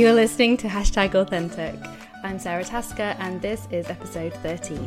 You are listening to Hashtag Authentic. I'm Sara Tasker, and this is episode 13.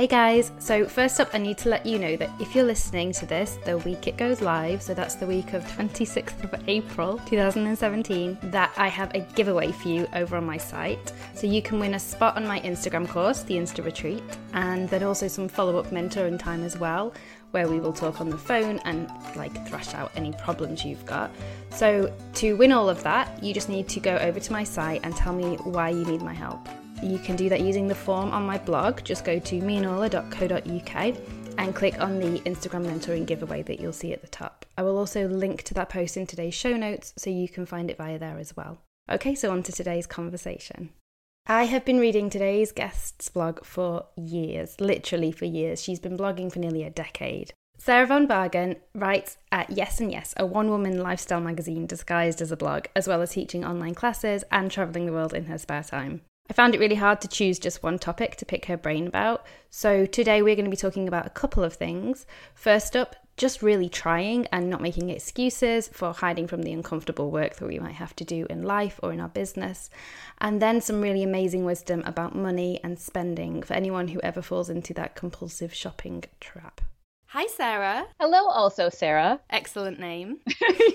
Hey guys, so first up, I need to let you know that if you're listening to this the week it goes live, so that's the week of 26th of April 2017, that I have a giveaway for you over on my site. So you can win a spot on my Instagram course, the Insta Retreat, and then also some follow up mentor mentoring time as well, where we will talk on the phone and like thrash out any problems you've got. So to win all of that, you just need to go over to my site and tell me why you need my help. You can do that using the form on my blog. Just go to meandorla.co.uk and click on the Instagram mentoring giveaway that you'll see at the top. I will also link to that post in today's show notes so you can find it via there as well. Okay, so on to today's conversation. I have been reading today's guest's blog for years, literally for years. She's been blogging for nearly a decade. Sarah Von Bargen writes at Yes and Yes, a one woman lifestyle magazine disguised as a blog, as well as teaching online classes and travelling the world in her spare time. I found it really hard to choose just one topic to pick her brain about. So today we're going to be talking about a couple of things. First up, just really trying and not making excuses for hiding from the uncomfortable work that we might have to do in life or in our business. And then some really amazing wisdom about money and spending for anyone who ever falls into that compulsive shopping trap. Hi, Sarah. Hello, also, Sarah. Excellent name.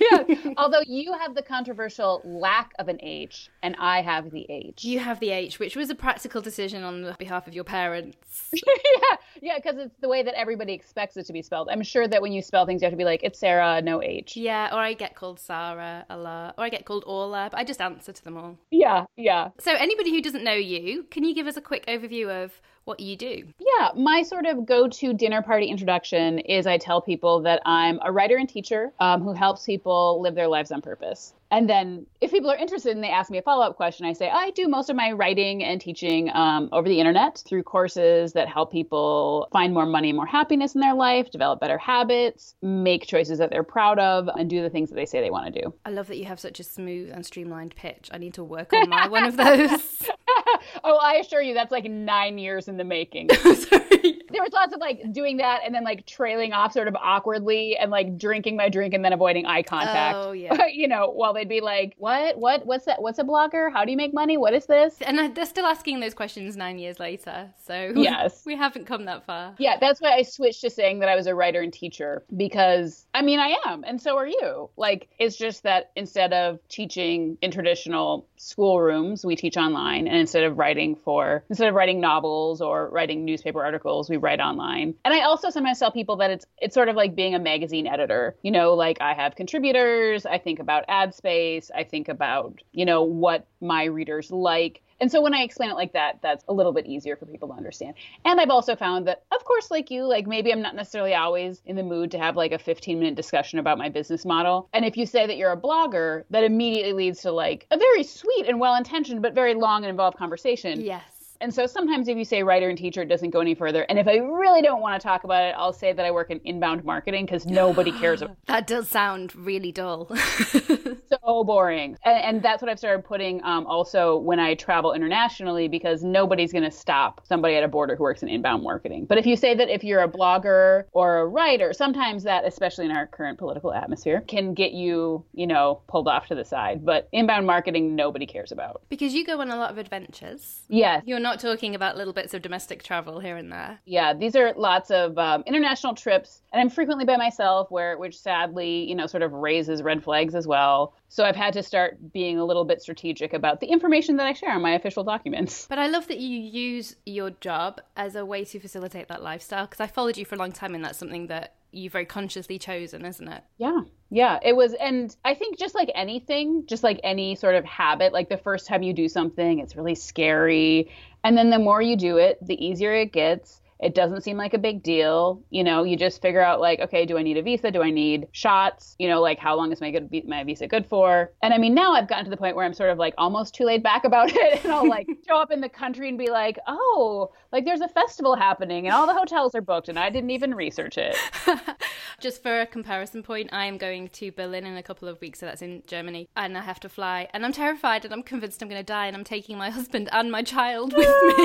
yeah. Although you have the controversial lack of an H and I have the H. You have the H, which was a practical decision on behalf of your parents. yeah, yeah, because it's the way that everybody expects it to be spelled. I'm sure that when you spell things, you have to be like, it's Sara, no H. Yeah, or I get called Sarah a lot, or I get called Orla, but I just answer to them all. Yeah, yeah. So, anybody who doesn't know you, can you give us a quick overview of what you do. Yeah, my sort of go to dinner party introduction is I tell people that I'm a writer and teacher um, who helps people live their lives on purpose. And then if people are interested and they ask me a follow up question, I say, I do most of my writing and teaching um, over the internet through courses that help people find more money and more happiness in their life, develop better habits, make choices that they're proud of, and do the things that they say they want to do. I love that you have such a smooth and streamlined pitch. I need to work on my one of those. oh, I assure you, that's like nine years in the making. there was lots of like doing that and then like trailing off sort of awkwardly and like drinking my drink and then avoiding eye contact. Oh, yeah. you know, while they'd be like, "What? What? What's that? What's a blogger? How do you make money? What is this?" And uh, they're still asking those questions nine years later. So yes, we haven't come that far. Yeah, that's why I switched to saying that I was a writer and teacher because I mean I am, and so are you. Like it's just that instead of teaching in traditional schoolrooms, we teach online, and instead of writing for instead of writing novels or writing newspaper articles, we write online. And I also sometimes tell people that it's it's sort of like being a magazine editor. You know, like I have contributors, I think about ad space, I think about, you know, what my readers like. And so when I explain it like that, that's a little bit easier for people to understand. And I've also found that, of course, like you, like maybe I'm not necessarily always in the mood to have like a 15 minute discussion about my business model. And if you say that you're a blogger, that immediately leads to like a very sweet and well intentioned, but very long and involved conversation. Yes. And so sometimes if you say writer and teacher, it doesn't go any further. And if I really don't want to talk about it, I'll say that I work in inbound marketing because nobody cares. About That does sound really dull. so boring. And, and, that's what I've started putting um, also when I travel internationally because nobody's going to stop somebody at a border who works in inbound marketing. But if you say that if you're a blogger or a writer, sometimes that, especially in our current political atmosphere, can get you, you know, pulled off to the side. But inbound marketing, nobody cares about. Because you go on a lot of adventures. Yes. You're not talking about little bits of domestic travel here and there. Yeah, these are lots of um, international trips, and I'm frequently by myself, where which sadly, you know, sort of raises red flags as well. So I've had to start being a little bit strategic about the information that I share on my official documents. But I love that you use your job as a way to facilitate that lifestyle because I followed you for a long time, and that's something that you very consciously chosen, isn't it? Yeah. Yeah, it was. And I think just like anything, just like any sort of habit, like the first time you do something, it's really scary. And then the more you do it, the easier it gets. It doesn't seem like a big deal. You know, you just figure out like, okay, do I need a visa? Do I need shots? You know, like how long is my good my visa good for? And I mean, now I've gotten to the point where I'm sort of like almost too laid back about it, and I'll like show up in the country and be like, oh, like there's a festival happening and all the hotels are booked, and I didn't even research it. just for a comparison point, I am going to Berlin in a couple of weeks, so that's in Germany, and I have to fly, and I'm terrified, and I'm convinced I'm going to die, and I'm taking my husband and my child with me.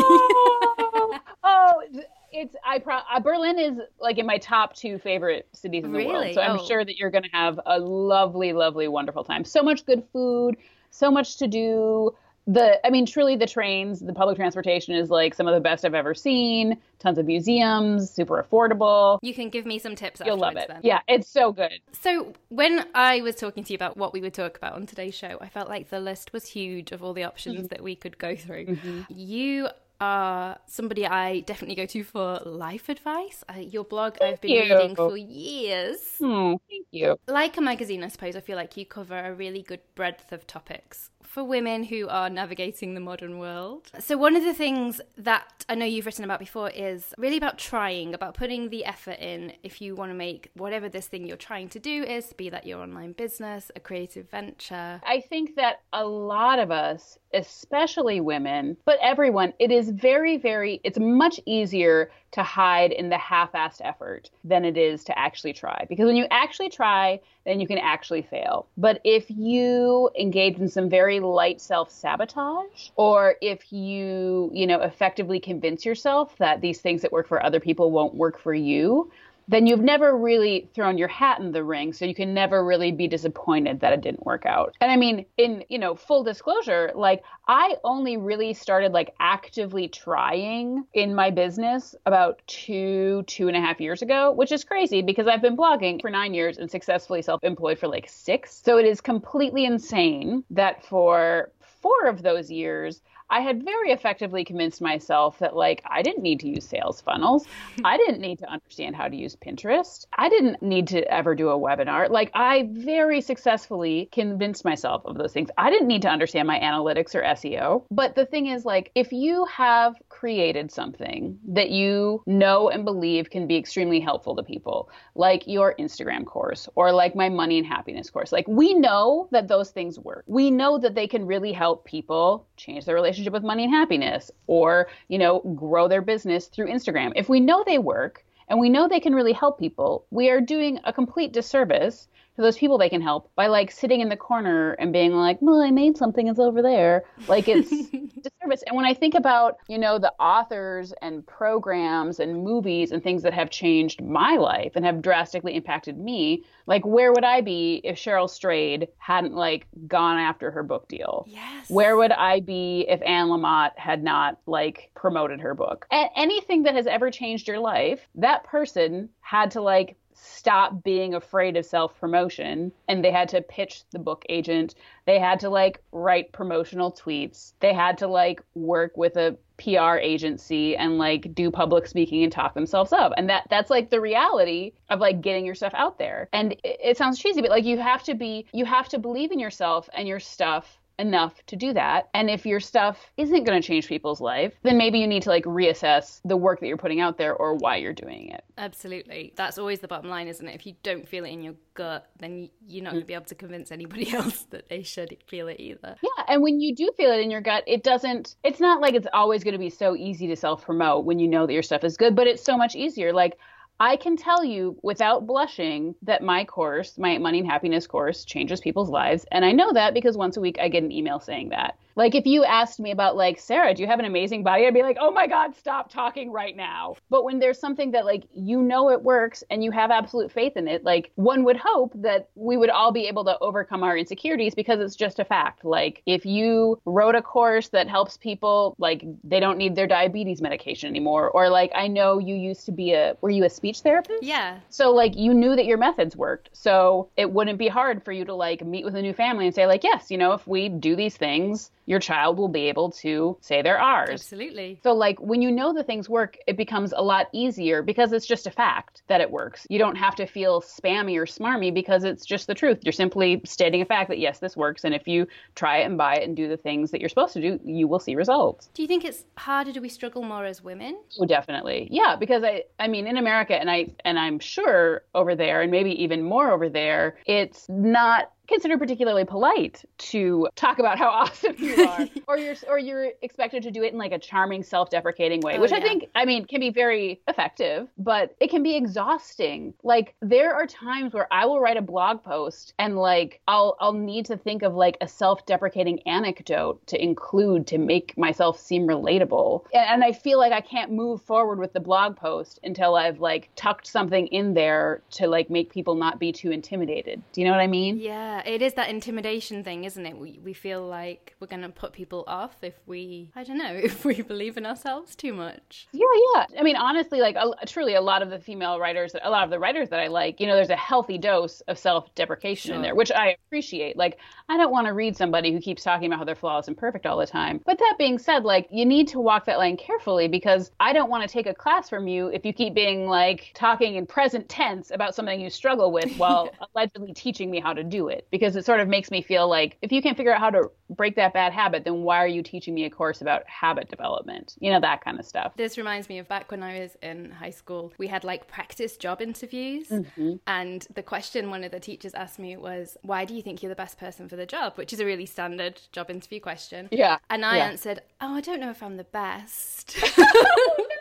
oh it's I pro uh, Berlin is like in my top two favorite cities in the really? world. So I'm oh. sure that you're going to have a lovely, lovely, wonderful time. So much good food, so much to do. The I mean, truly, the trains, the public transportation is like some of the best I've ever seen. Tons of museums, super affordable. You can give me some tips. You'll love it. Then. Yeah, it's so good. So when I was talking to you about what we would talk about on today's show, I felt like the list was huge of all the options mm-hmm. that we could go through. Mm-hmm. You are somebody I definitely go to for life advice. Uh, your blog thank I've been you. reading for years. Hmm, thank you. Like a magazine, I suppose, I feel like you cover a really good breadth of topics for women who are navigating the modern world. So, one of the things that I know you've written about before is really about trying, about putting the effort in if you want to make whatever this thing you're trying to do is, be that your online business, a creative venture. I think that a lot of us, especially women, but everyone, it is very, very, it's much easier to hide in the half-assed effort than it is to actually try. Because when you actually try, then you can actually fail. But if you engage in some very light self-sabotage, or if you, you know, effectively convince yourself that these things that work for other people won't work for you, then you've never really thrown your hat in the ring so you can never really be disappointed that it didn't work out. And i mean in you know full disclosure like i only really started like actively trying in my business about two two and a half years ago which is crazy because i've been blogging for nine years and successfully self-employed for like six. So it is completely insane that for four of those years I had very effectively convinced myself that like I didn't need to use sales funnels. I didn't need to understand how to use Pinterest. I didn't need to ever do a webinar. Like I very successfully convinced myself of those things. I didn't need to understand my analytics or SEO. But the thing is like if you have created something that you know and believe can be extremely helpful to people, like your Instagram course or like my money and happiness course. Like we know that those things work. We know that they can really help people change their relationship with money and happiness or, you know, grow their business through Instagram. If we know they work and we know they can really help people, we are doing a complete disservice to those people they can help by like sitting in the corner and being like, well, I made something, it's over there. Like it's And when I think about, you know, the authors and programs and movies and things that have changed my life and have drastically impacted me, like where would I be if Cheryl Strayed hadn't like gone after her book deal? Yes. Where would I be if Anne Lamott had not like promoted her book? And anything that has ever changed your life, that person had to like stop being afraid of self promotion and they had to pitch the book agent. They had to like write promotional tweets. They had to like work with a PR agency and like do public speaking and talk themselves up. And that that's like the reality of like getting your stuff out there. And it, it sounds cheesy, but like you have to be you have to believe in yourself and your stuff enough to do that. And if your stuff isn't going to change people's life, then maybe you need to like reassess the work that you're putting out there or why you're doing it. Absolutely. That's always the bottom line, isn't it? If you don't feel it in your gut, then you're not going to be able to convince anybody else that they should feel it either. Yeah. And when you do feel it in your gut, it doesn't, it's not like it's always going to be so easy to self promote when you know that your stuff is good, but it's so much easier. Like, I can tell you without blushing that my course, my money and happiness course, changes people's lives. And I know that because once a week I get an email saying that. Like if you asked me about like Sarah, do you have an amazing body? I'd be like, "Oh my god, stop talking right now." But when there's something that like you know it works and you have absolute faith in it, like one would hope that we would all be able to overcome our insecurities because it's just a fact. Like if you wrote a course that helps people like they don't need their diabetes medication anymore or like I know you used to be a were you a speech therapist? Yeah. So like you knew that your methods worked. So it wouldn't be hard for you to like meet with a new family and say like, "Yes, you know, if we do these things, your child will be able to say their R's. Absolutely. So, like, when you know the things work, it becomes a lot easier because it's just a fact that it works. You don't have to feel spammy or smarmy because it's just the truth. You're simply stating a fact that, yes, this works. And if you try it and buy it and do the things that you're supposed to do, you will see results. Do you think it's harder? Do we struggle more as women? Oh, definitely. Yeah, because I, I mean, in America, and I, and I'm sure over there, and maybe even more over there, it's not considered particularly polite to talk about how awesome you are or you're or you're expected to do it in like a charming self-deprecating way Oh, which i think i mean can be very effective but it can be exhausting. Like there are times where i will write a blog post and like i'll i'll need to think of like a self-deprecating anecdote to include to make myself seem relatable. And, and i feel like i can't move forward with the blog post until i've like tucked something in there to like make people not be too intimidated. Do you know what i mean? Yeah, it is that intimidation thing, isn't it? We, we feel like we're going to put people off if we, I don't know, if we believe in ourselves too much. Yeah, yeah. I mean, honestly, like a, truly, a lot of the female writers, a lot of the writers that I like, you know, there's a healthy dose of self-deprecation in there, which I appreciate. Like, I don't want to read somebody who keeps talking about how they're flawless and perfect all the time. But that being said, like, you need to walk that line carefully because I don't want to take a class from you if you keep being like talking in present tense about something you struggle with while allegedly teaching me how to do it. Because it sort of makes me feel like if you can't figure out how to break that bad habit, then why are you teaching me a course about habit development? You know, that kind of stuff. This reminds me of back when I was in high school, we had like practice job interviews. Mm-hmm. And the question one of the teachers asked me was, Why do you think you're the best person for the job? Which is a really standard job interview question. Yeah. And I yeah. answered, Oh, I don't know if I'm the best.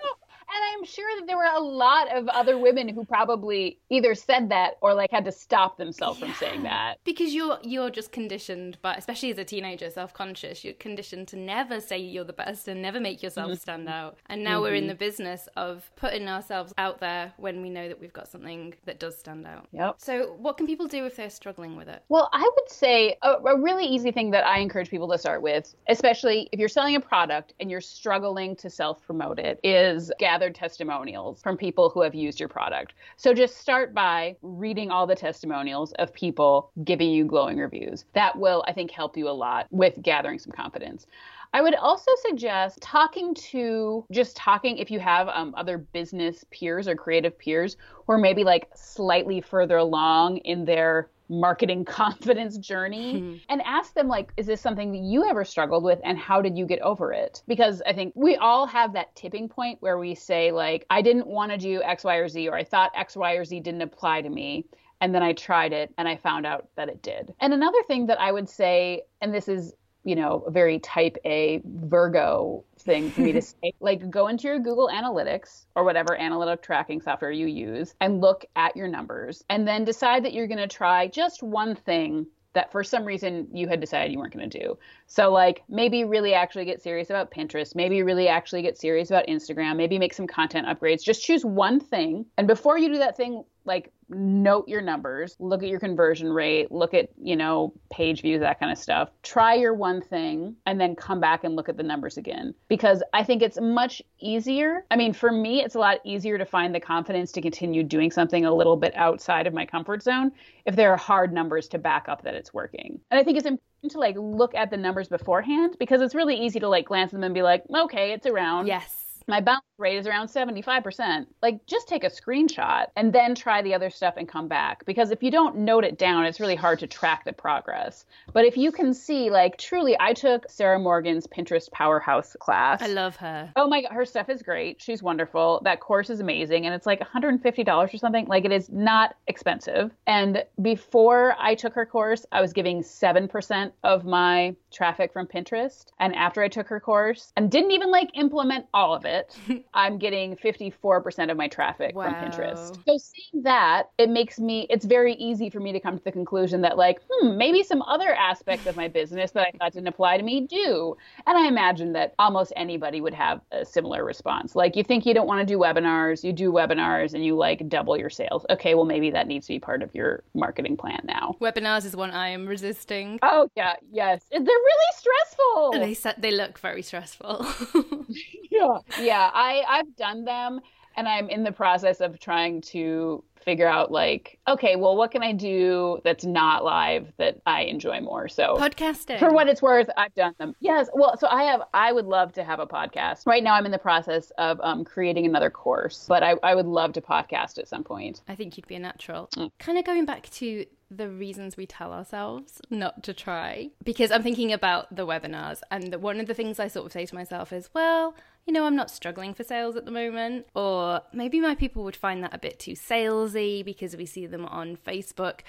And I'm sure that there were a lot of other women who probably either said that or like had to stop themselves from saying that. because you're you're just conditioned but especially as a teenager self-conscious you're conditioned to never say you're the best and never make yourself mm-hmm. stand out. And now we're in mm-hmm. the business of putting ourselves out there when we know that we've got something that does stand out. Yep. so what can people do if they're struggling with it? Well, I would say a, a really easy thing that I encourage people to start with, especially if you're selling a product and you're struggling to self promote it, is gathered testimonials from people who have used your product. So just start by reading all the testimonials of people giving you glowing reviews. That will, I think, help you a lot with gathering some confidence. I would also suggest talking to just talking if you have um, other business peers or creative peers who are maybe like slightly further along in their marketing confidence journey hmm. and ask them like is this something that you ever struggled with and how did you get over it? Because i think we all have that tipping point where we say like i didn't want to do x y or z or i thought x y or z didn't apply to me and then i tried it and i found out that it did. And another thing that i would say and this is you know, a very type A Virgo thing for me to say. Like, go into your Google Analytics or whatever analytic tracking software you use and look at your numbers and then decide that you're going to try just one thing that for some reason you had decided you weren't going to do. So, like, maybe really actually get serious about Pinterest, maybe really actually get serious about Instagram, maybe make some content upgrades. Just choose one thing. And before you do that thing, like, note your numbers, look at your conversion rate, look at, you know, page views, that kind of stuff. Try your one thing and then come back and look at the numbers again. Because I think it's much easier. I mean, for me, it's a lot easier to find the confidence to continue doing something a little bit outside of my comfort zone if there are hard numbers to back up that it's working. And I think it's important to like look at the numbers beforehand because it's really easy to like glance at them and be like, okay, it's around yes my bounce rate is around 75%. Like, just take a screenshot and then try the other stuff and come back. Because if you don't note it down, it's really hard to track the progress. But if you can see, like, truly, I took Sarah Morgan's Pinterest Powerhouse class. i love her Oh my god, her stuff is great. She's wonderful. That course is amazing and it's like $150 or something. Like it is not expensive. And before I took her course, I was giving 7% of my traffic from Pinterest. And after I took her course and didn't even like implement all of it, I'm getting 54% of my traffic from Pinterest. So seeing that, it makes me it's very easy for me to come to the conclusion that like, hmm, maybe some other aspects of my business that I thought didn't apply to me do. And I imagine that almost anybody would have a similar response. Like you think you don't want to do webinars, you do webinars and you like double your sales. Okay, well maybe that needs to be part of your marketing plan now. webinars is one i am resisting Oh yeah, yes. They're really stressful. they they look very stressful yeah. Yeah, I I've done them and I'm in the process of trying to figure out like okay well what can i do that's not live that i enjoy more? So podcasting. for what it's worth i've done them. Yes well so i have i would love to have a podcast. Right now i'm in the process of um, creating another course but I, I would love to podcast at some point. I think you'd be a natural. Mm. kind of going back to the reasons we tell ourselves not to try because i'm thinking about the webinars and the, one of the things i sort of say to myself is well you know, I'm not struggling for sales at the moment. Or maybe my people would find that a bit too salesy because we see them on Facebook.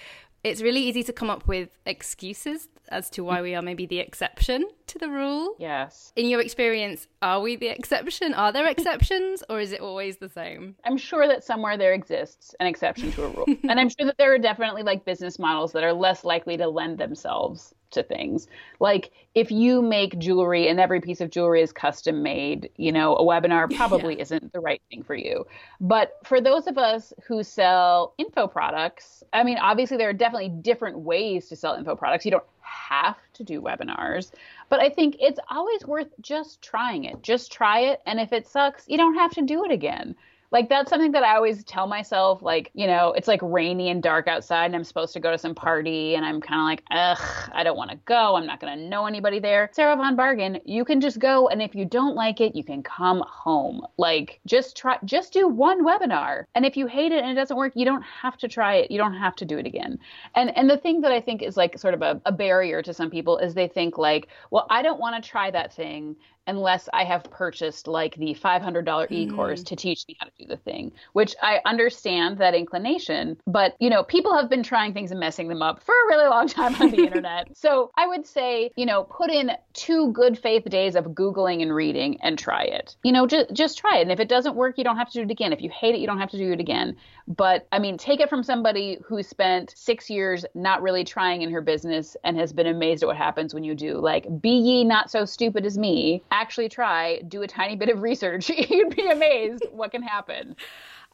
It's really easy to come up with excuses as to why mm. we are maybe the exception to the rule. Yes. In your experience, are we the exception? Are there exceptions or is it always the same? I'm sure that somewhere there exists an exception to a rule. and I'm sure that there are definitely like business models that are less likely to lend themselves to things. Like if you make jewelry and every piece of jewelry is custom made, you know, a webinar probably yeah. isn't the right thing for you. But for those of us who sell info products, I mean, obviously there are definitely different ways to sell info products. You don't have to do webinars, but I think it's always worth just trying it. Just try it. And if it sucks, you don't have to do it again. Like that's something that I always tell myself, like, you know, it's like rainy and dark outside and I'm supposed to go to some party and I'm kind of like, ugh, I don't want to go. I'm not going to know anybody there. Sarah Von Bargen, you can just go. And if you don't like it, you can come home. Like just try, just do one webinar. And if you hate it and it doesn't work, you don't have to try it. You don't have to do it again. And, and the thing that I think is like sort of a, a barrier to some people is they think like, well, I don't want to try that thing unless I have purchased like the $500 e course mm. to teach me how to do the thing, which I understand that inclination. But, you know, people have been trying things and messing them up for a really long time on the internet. So I would say, you know, put in two good faith days of Googling and reading and try it. You know, just, just try it. And if it doesn't work, you don't have to do it again. If you hate it, you don't have to do it again. But I mean, take it from somebody who spent six years not really trying in her business and has been amazed at what happens when you do. Like, be ye not so stupid as me. Actually try, do a tiny bit of research. You'd be amazed what can happen.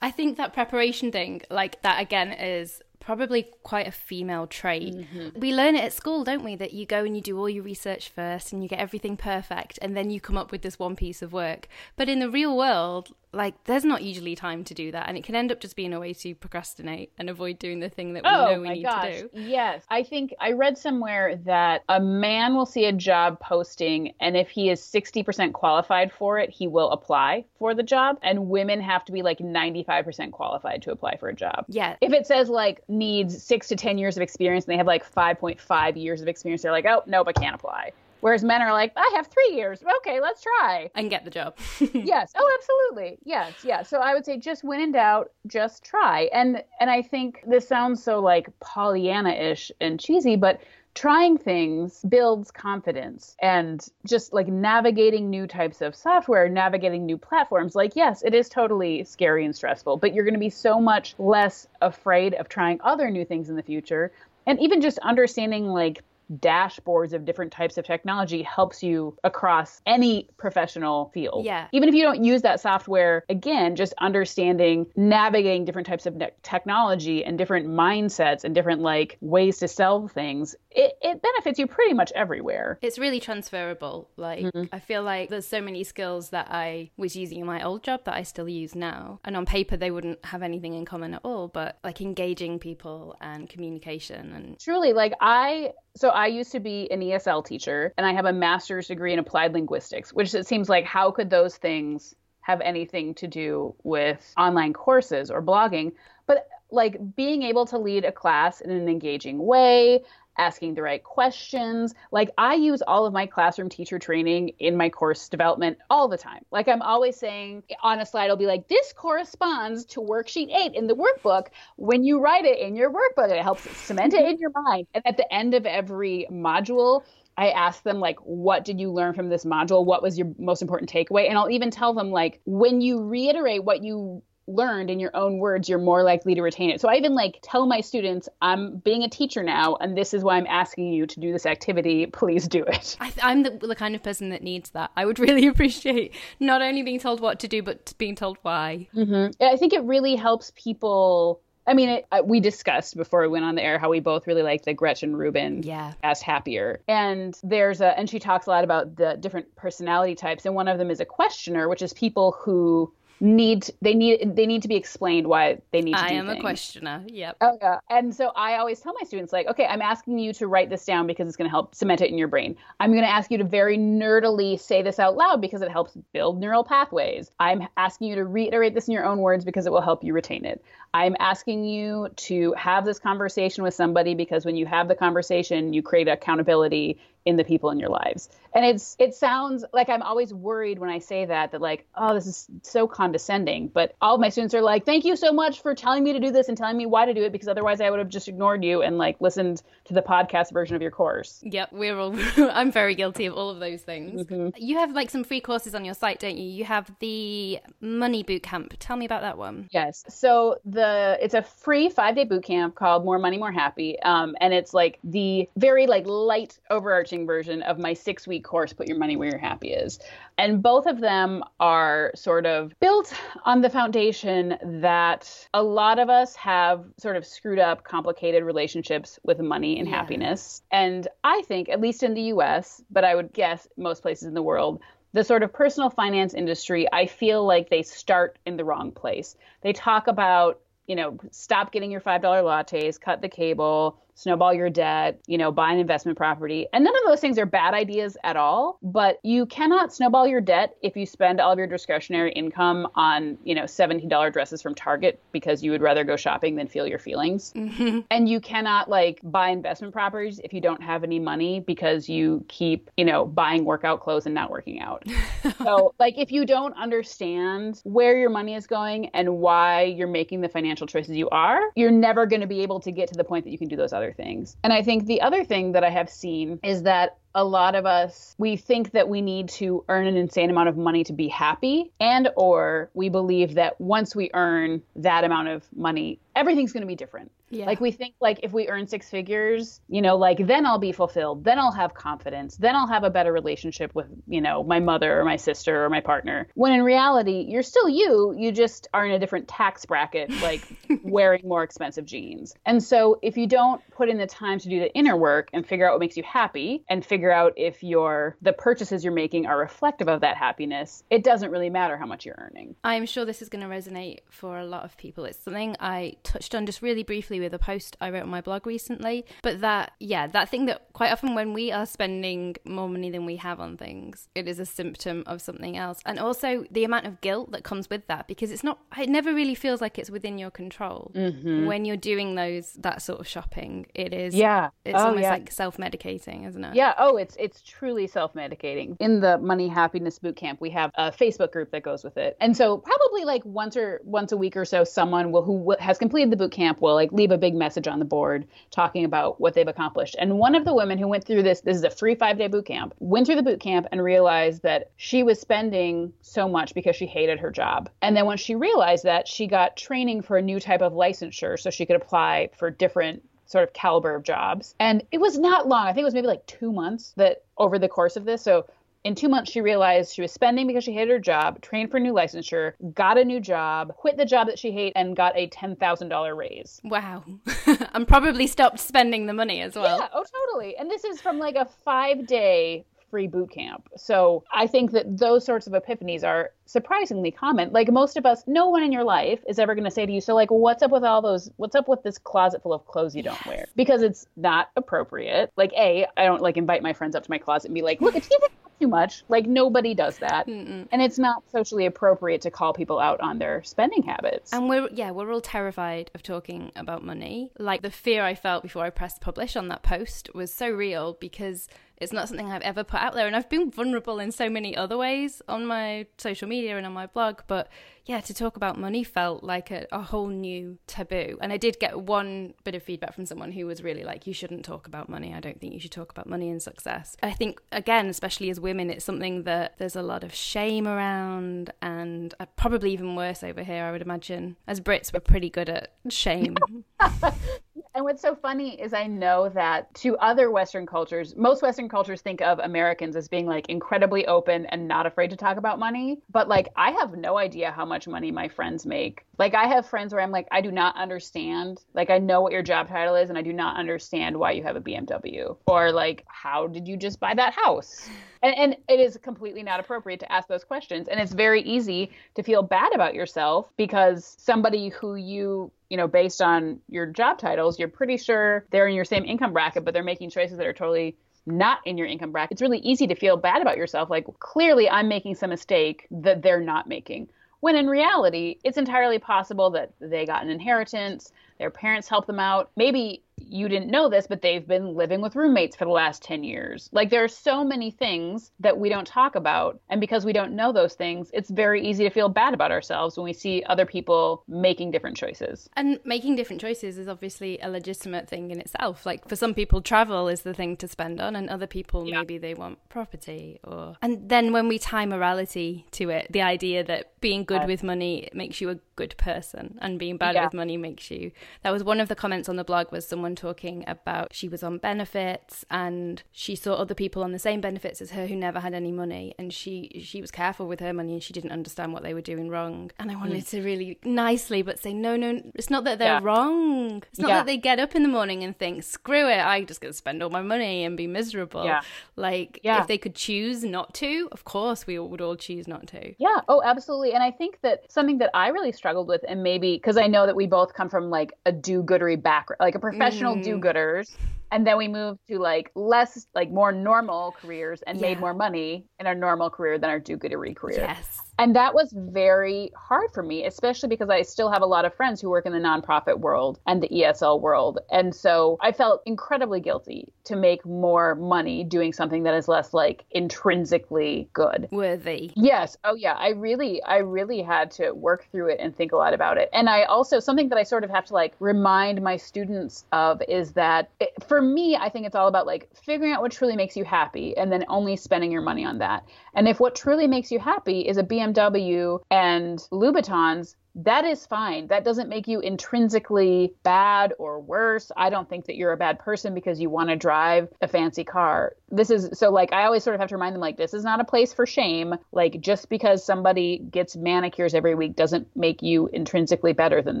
I think that preparation thing, like that again, is probably quite a female trait. Mm-hmm. We learn it at school, don't we? That you go and you do all your research first and you get everything perfect and then you come up with this one piece of work. But in the real world, like there's not usually time to do that and it can end up just being a way to procrastinate and avoid doing the thing that we oh, know we need gosh. to do. Yes. I think i read somewhere that a man will see a job posting and if he is 60% qualified for it he will apply for the job and women have to be like 95% qualified to apply for a job. Yeah. If it says like needs six to 10 years of experience and they have like 5.5 years of experience they're like oh nope i can't apply Whereas men are like, I have three years. Okay, let's try. And get the job. yes. Oh, absolutely. Yes. Yeah. So I would say just when in doubt, just try. And and I think this sounds so like Pollyanna-ish and cheesy, but trying things builds confidence and just like navigating new types of software, navigating new platforms. Like, yes, it is totally scary and stressful, but you're going to be so much less afraid of trying other new things in the future. And even just understanding like dashboards of different types of technology helps you across any professional field. Yeah. Even if you don't use that software, again, just understanding navigating different types of technology and different mindsets and different like ways to sell things, it, it benefits you pretty much everywhere. It's really transferable. Like, mm-hmm. I feel like there's so many skills that I was using in my old job that I still use now. And on paper, they wouldn't have anything in common at all, but like engaging people and communication and. Truly, like, I so I used to be an ESL teacher and I have a master's degree in applied linguistics, which it seems like how could those things have anything to do with online courses or blogging? But like being able to lead a class in an engaging way, asking the right questions. Like I use all of my classroom teacher training in my course development all the time. Like I'm always saying on a slide, I'll be like, this corresponds to worksheet eight in the workbook. When you write it in your workbook, it helps cement it in your mind. And at the end of every module, I ask them like, what did you learn from this module? What was your most important takeaway? And I'll even tell them like, when you reiterate what you learned in your own words, you're more likely to retain it. So I even like tell my students, I'm being a teacher now, and this is why I'm asking you to do this activity. Please do it. I am the, the, kind of person that needs that. I would really appreciate not only being told what to do, but being told why. Mm-hmm. I think it really helps people. I mean, it, uh, we discussed before we went on the air how we both really like the Gretchen Rubin yeah. as happier. And there's a, and she talks a lot about the different personality types. And one of them is a questioner, which is people who need they need they need to be explained why they need to I do that. I am things. a questioner. Yep. Oh yeah. And so I always tell my students like, okay, I'm asking you to write this down because it's going to help cement it in your brain. I'm going to ask you to very nerdily say this out loud because it helps build neural pathways. I'm asking you to reiterate this in your own words because it will help you retain it. I'm asking you to have this conversation with somebody because when you have the conversation, you create accountability in the people in your lives. And it's it sounds like I'm always worried when I say that that like, oh, this is so condescending. But all of my students are like, thank you so much for telling me to do this and telling me why to do it because otherwise I would have just ignored you and like listened to the podcast version of your course. Yep, we're all. I'm very guilty of all of those things. You have like some free courses on your site, don't you? You have the Money Boot Camp. Tell me about that one. Yes. So the it's a free five day boot camp called More Money More Happy, um, and it's like the very like light overarching version of my six week course, Put Your Money Where Your Happy Is, and both of them are sort of built on the foundation that a lot of us have sort of screwed up, complicated relationships with money and Yeah. happiness, and I think at least in the U.S., but I would guess most places in the world the sort of personal finance industry, I feel like they start in the wrong place. They talk about, you know, stop getting your $5 lattes, cut the cable, snowball your debt, you know, buy an investment property. And none of those things are bad ideas at all, but you cannot snowball your debt if you spend all of your discretionary income on, you know, $17 dresses from Target because you would rather go shopping than feel your feelings. Mm-hmm. And you cannot like buy investment properties if you don't have any money because you keep, you know, buying workout clothes and not working out. so, like, if you don't understand where your money is going and why you're making the financial choices you are, you're never going to be able to get to the point that you can do those other things. And I think the other thing that I have seen is that a lot of us we think that we need to earn an insane amount of money to be happy and or we believe that once we earn that amount of money everything's going to be different Yeah. like we think like if we earn six figures you know like then i'll be fulfilled. Then i'll have confidence. Then i'll have a better relationship with you know my mother or my sister or my partner. When in reality you're still you you just are in a different tax bracket like wearing more expensive jeans. And so if you don't put in the time to do the inner work and figure out what makes you happy and figure out if your the purchases you're making are reflective of that happiness it doesn't really matter how much you're earning. I'm sure this is going to resonate for a lot of people. It's something I touched on just really briefly with a post I wrote on my blog recently. But that, yeah, that thing that quite often when we are spending more money than we have on things, it is a symptom of something else. And also the amount of guilt that comes with that because it's not, it never really feels like it's within your control. Mm-hmm. When you're doing those, that sort of shopping, it is, yeah it's oh almost yeah like self medicating, isn't it? Yeah. Oh, it's it's truly self-medicating. In the Money Happiness Boot Camp, we have a Facebook group that goes with it, and so probably like once or once a week or so, someone will who has completed the boot camp will like leave a big message on the board talking about what they've accomplished. And one of the women who went through this, this is a free five-day boot camp, went through the boot camp and realized that she was spending so much because she hated her job. And then when she realized that, she got training for a new type of licensure so she could apply for different sort of caliber of jobs. And it was not long. I think it was maybe like two months that over the course of this. So in two months, she realized she was spending because she hated her job, trained for new licensure, got a new job, quit the job that she hated, and got a $10,000 raise. Wow. and probably stopped spending the money as well. Yeah, oh, totally. And this is from like a five day free boot camp. So I think that those sorts of epiphanies are surprisingly common. Like most of us, no one in your life is ever going to say to you, so like, what's up with all those, what's up with this closet full of clothes you don't wear? Because it's not appropriate. Like, A, I don't like invite my friends up to my closet and be like, look, it's you too much. Like nobody does that. And it's not socially appropriate to call people out on their spending habits. And we're yeah, we're all terrified of talking about money. Like the fear I felt before I pressed publish on that post was so real because it's not something I've ever put out there and I've been vulnerable in so many other ways on my social media and on my blog, but yeah, to talk about money felt like a, a whole new taboo. And I did get one bit of feedback from someone who was really like, you shouldn't talk about money. I don't think you should talk about money and success. I think, again, especially as women, it's something that there's a lot of shame around, and uh, probably even worse over here, I would imagine. As Brits, we're pretty good at shame. And what's so funny is I know that to other Western cultures, most Western cultures think of Americans as being like incredibly open and not afraid to talk about money. But like, I have no idea how much money my friends make. Like, I have friends where I'm like, I do not understand. Like, I know what your job title is, and I do not understand why you have a BMW. Or like, how did you just buy that house? And, and it is completely not appropriate to ask those questions. And it's very easy to feel bad about yourself because somebody who you you know, based on your job titles, you're pretty sure they're in your same income bracket, but they're making choices that are totally not in your income bracket. It's really easy to feel bad about yourself. Like, clearly, I'm making some mistake that they're not making. When in reality, it's entirely possible that they got an inheritance, their parents helped them out. Maybe you didn't know this, but they've been living with roommates for the last 10 years. Like there are so many things that we don't talk about. And because we don't know those things, it's very easy to feel bad about ourselves when we see other people making different choices. And making different choices is obviously a legitimate thing in itself. Like for some people, travel is the thing to spend on, and other people, yeah. maybe they want property or. And then when we tie morality to it, the idea that being good yeah. with money makes you a good person and being bad yeah. with money makes you. That was one of the comments on the blog was someone someone talking about she was on benefits and she saw other people on the same benefits as her who never had any money and she she was careful with her money and she didn't understand what they were doing wrong and I wanted mm. to really nicely but say no no it's not that they're yeah. wrong it's not yeah. that they get up in the morning and think screw it I just gonna spend all my money and be miserable yeah. like if they could choose not to of course we would all choose not to yeah oh absolutely and I think that something that I really struggled with and maybe because I know that we both come from like a do-goodery background like a professional professional mm. do-gooders and then we moved to like less like more normal careers and yeah. made more money in our normal career than our do-goodery career yes and that was very hard for me, especially because I still have a lot of friends who work in the nonprofit world and the ESL world. And so I felt incredibly guilty to make more money doing something that is less like intrinsically good. Worthy. Yes. Oh yeah. I really, I really had to work through it and think a lot about it. And I also, something that I sort of have to like remind my students of is that it, for me, I think it's all about like figuring out what truly makes you happy and then only spending your money on that. And if what truly makes you happy is a BMW and Louboutins, that is fine. That doesn't make you intrinsically bad or worse. I don't think that you're a bad person because you want to drive a fancy car. This is so like I always sort of have to remind them like this is not a place for shame. Like just because somebody gets manicures every week doesn't make you intrinsically better than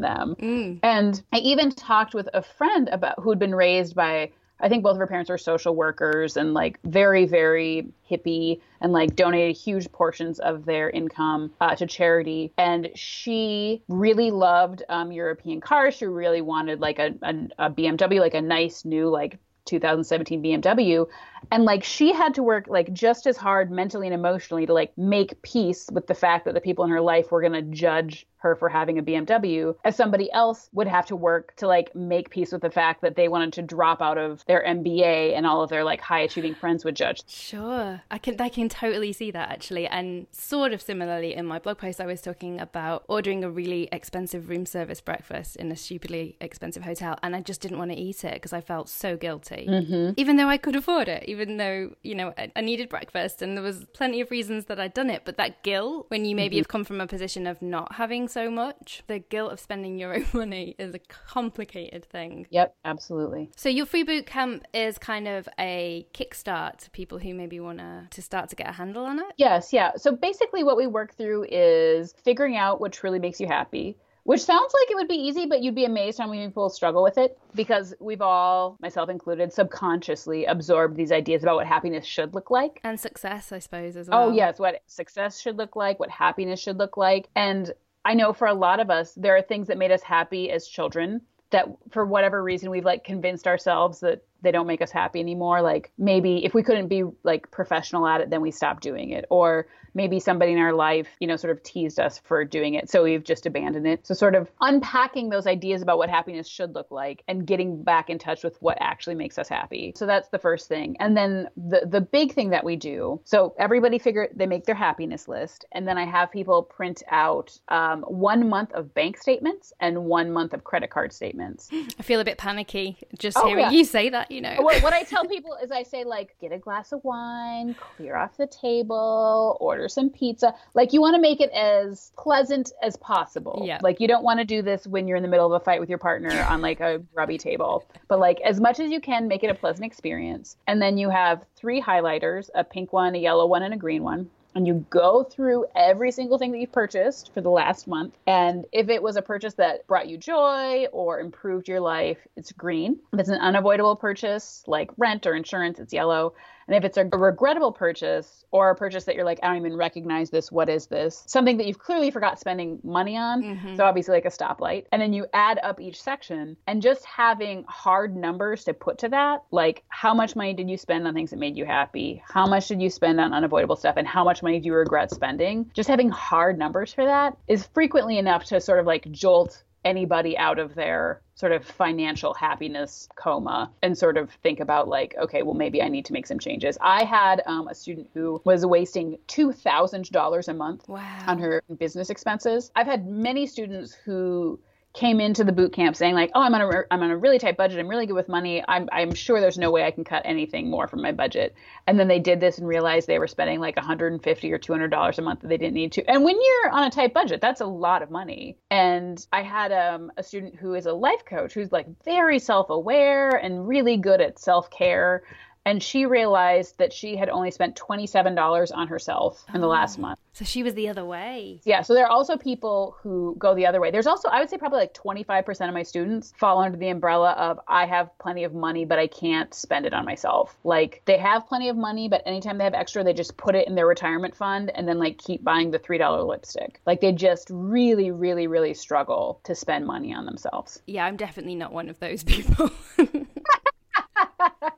them. Mm. And I even talked with a friend about who'd been raised by I think both of her parents are social workers and like very, very hippie and like donated huge portions of their income uh, to charity. And she really loved um, European cars. She really wanted like a, a, a BMW, like a nice new like 2017 BMW and like she had to work like just as hard mentally and emotionally to like make peace with the fact that the people in her life were going to judge her for having a BMW as somebody else would have to work to like make peace with the fact that they wanted to drop out of their MBA and all of their like high achieving friends would judge. Sure. I can I can totally see that actually and sort of similarly in my blog post I was talking about ordering a really expensive room service breakfast in a stupidly expensive hotel and I just didn't want to eat it because I felt so guilty. Mm-hmm. Even though I could afford it, even though, you know, I, needed breakfast and there was plenty of reasons that I'd done it, but that guilt when you maybe mm-hmm. have come from a position of not having so much. The guilt of spending your own money is a complicated thing. Yep, absolutely. So your free boot camp is kind of a kickstart to people who maybe want to to start to get a handle on it. Yes, yeah. So basically what we work through is figuring out what truly makes you happy which sounds like it would be easy, but you'd be amazed how many people struggle with it because we've all, myself included, subconsciously absorbed these ideas about what happiness should look like. And success, I suppose, as oh, well. Oh, yes, what success should look like, what happiness should look like. And I know for a lot of us, there are things that made us happy as children that for whatever reason we've like convinced ourselves that they don't make us happy anymore like maybe if we couldn't be like professional at it then we stopped doing it or maybe somebody in our life, you know, sort of teased us for doing it. So we've just abandoned it. So sort of unpacking those ideas about what happiness should look like and getting back in touch with what actually makes us happy. So that's the first thing. And then the the big thing that we do, so everybody figure they make their happiness list. And then I have people print out um, one month of bank statements and one month of credit card statements. I feel a bit panicky just oh, hearing yeah. you say that. You know. what, what I tell people is I say like get a glass of wine, clear off the table, order some pizza. Like you want to make it as pleasant as possible. Yeah. Like you don't want to do this when you're in the middle of a fight with your partner on like a grubby table. But like as much as you can make it a pleasant experience. And then you have three highlighters, a pink one, a yellow one, and a green one and you go through every single thing that you've purchased for the last month. And if it was a purchase that brought you joy or improved your life, it's green. If it's an unavoidable purchase like rent or insurance, it's yellow. And if it's a regrettable purchase or a purchase that you're like, I don't even recognize this, what is this? Something that you've clearly forgot spending money on. Mhm. So obviously like a stoplight. And then you add up each section and just having hard numbers to put to that, like how much money did you spend on things that made you happy? How much did you spend on unavoidable stuff? And how much money do you regret spending? Just having hard numbers for that is frequently enough to sort of like jolt anybody out of their sort of financial happiness coma and sort of think about like okay well maybe i need to make some changes i had um, a student who was wasting $2000 a month Wow. on her business expenses. I've had many students who came into the boot camp saying like, "Oh, I'm on a I'm on a really tight budget. I'm really good with money. I'm I'm sure there's no way I can cut anything more from my budget." And then they did this and realized they were spending like 150 or 200 dollars a month that they didn't need to. And when you're on a tight budget, that's a lot of money. And I had um, a student who is a life coach who's like very self-aware and really good at self-care. And she realized that she had only spent $27 on herself in the last oh. month. So she was the other way. Yeah, so there are also people who go the other way. There's also, I would say, probably like 25% of my students fall under the umbrella of I have plenty of money, but I can't spend it on myself. Like they have plenty of money, but anytime they have extra, they just put it in their retirement fund and then like keep buying the $3 lipstick. Like they just really, really, really struggle to spend money on themselves. Yeah, I'm definitely not one of those people.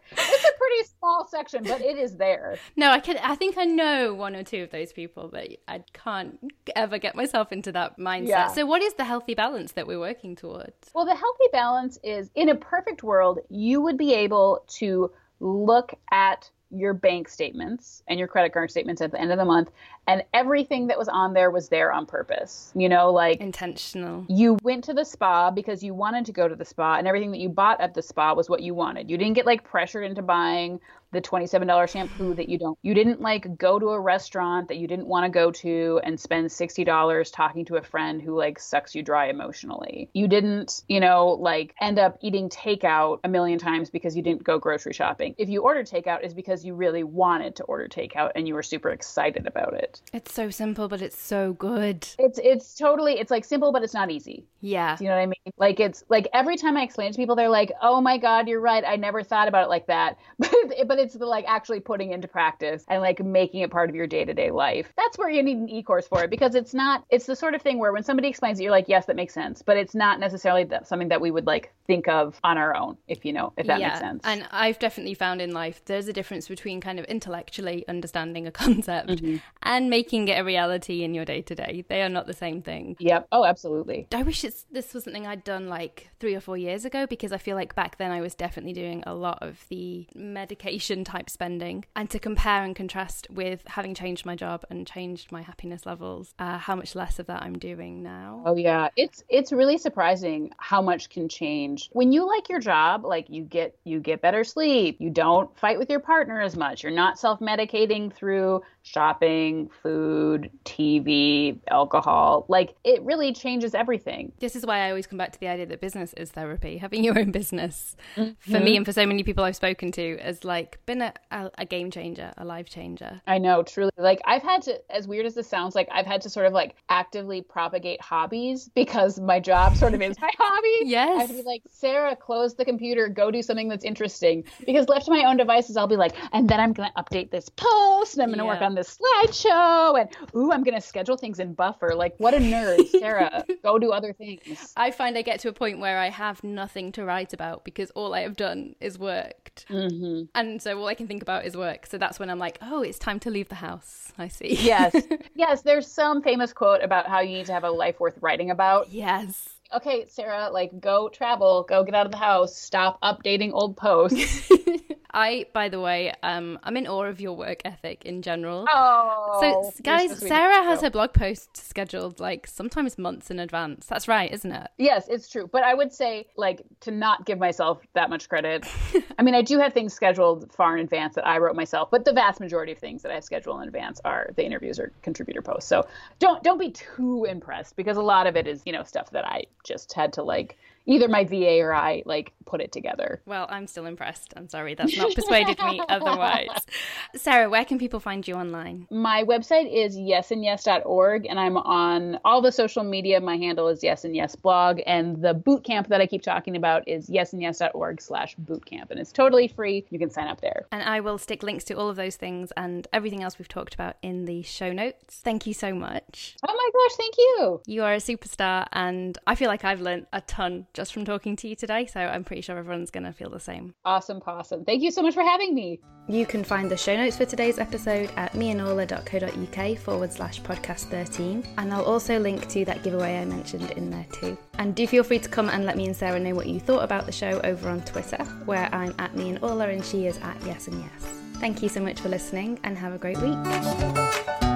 Pretty small section, but it is there. no, I can. I think I know one or two of those people, but I can't ever get myself into that mindset. Yeah. So, what is the healthy balance that we're working towards? Well, the healthy balance is in a perfect world, you would be able to look at your bank statements and your credit card statements at the end of the month, and everything that was on there was there on purpose. You know, like Intentional. you went to the spa because you wanted to go to the spa, and everything that you bought at the spa was what you wanted. You didn't get like pressured into buying the $27 shampoo that you don't. You didn't like go to a restaurant that you didn't want to go to and spend $60 talking to a friend who like sucks you dry emotionally. You didn't, you know, like end up eating takeout a million times because you didn't go grocery shopping. If you ordered takeout, is because you really wanted to order takeout and you were super excited about it. It's so simple, but it's so good. It's it's totally it's like simple but it's not easy. Yeah. Do you know what I mean? Like it's like every time I explain it to people, they're like, "Oh my God, you're right. I never thought about it like that." But but it's the like actually putting into practice and like making it part of your day to day life. That's where you need an e course for it because it's not. It's the sort of thing where when somebody explains it, you're like, "Yes, that makes sense," but it's not necessarily that, something that we would like think of on our own, if you know, if that makes sense. And I've definitely found in life there's a difference between kind of intellectually understanding a concept Mm-hmm. and making it a reality in your day to day. They are not the same thing. yep. Oh, absolutely. I wish it's, this was something I'd done like three or four years ago because I feel like back then I was definitely doing a lot of the medication type spending. And to compare and contrast with having changed my job and changed my happiness levels, uh, how much less of that I'm doing now. Oh yeah, it's it's really surprising how much can change. When you like your job, like you get you get better sleep, you don't fight with your partner as much. You're not self-medicating through shopping, food, TV, alcohol. Like it really changes everything. This is why I always come back to the idea that business is therapy. Having your own business, for me and for so many people I've spoken to, has like been a, a, game changer, a life changer. I know, truly. Like I've had to as weird as this sounds, like I've had to sort of like actively propagate hobbies because my job sort of is my hobby. Yes. I'd be like, Sarah, close the computer, go do something that's interesting. Because left to my own devices, I'll be like, and then I'm gonna update this post and I'm gonna work on this slideshow and ooh, I'm gonna schedule things in buffer. Like what a nerd. Sarah, go do other things. I find I get to a point where I have nothing to write about because all I have done is worked. hmm And so all I can think about is work. So that's when I'm like, oh, it's time to leave the house. I see. Yes. yes, there's some famous quote about how you need to have a life worth writing about. yes. okay, Sarah, like go travel, go get out of the house, stop updating old posts. I, by the way, um, I'm in awe of your work ethic in general. Oh, so, guys, Sarah has her blog post scheduled like sometimes months in advance. That's right, isn't it? Yes, it's true. But I would say, like, to not give myself that much credit. I mean, I do have things scheduled far in advance that I wrote myself, but the vast majority of things that I have scheduled in advance are the interviews or contributor posts. So don't don't be too impressed because a lot of it is, you know, stuff that I just had to like either my VA or I like put it together. Well, I'm still impressed. I'm sorry that's not persuaded me otherwise. Sarah, where can people find you online? My website is yesandyes.org and I'm on all the social media. My handle is yes and yes blog and the boot camp that I keep talking about is yesandyes.org slash bootcamp and it's totally free. You can sign up there. And I will stick links to all of those things and everything else we've talked about in the show notes. Thank you so much. Oh my gosh, thank you. You are a superstar and I feel like I've learned a ton just from talking to you today. So I'm pretty sure everyone's going to feel the same. Awesome, awesome. Thank you so much for having me. You can find the show notes for today's episode at meandorla.co.uk forward slash podcast 13. And I'll also link to that giveaway I mentioned in there too. And do feel free to come and let me and Sarah know what you thought about the show over on Twitter, where I'm at me and Orla and she is at yes and yes. Thank you so much for listening and have a great week.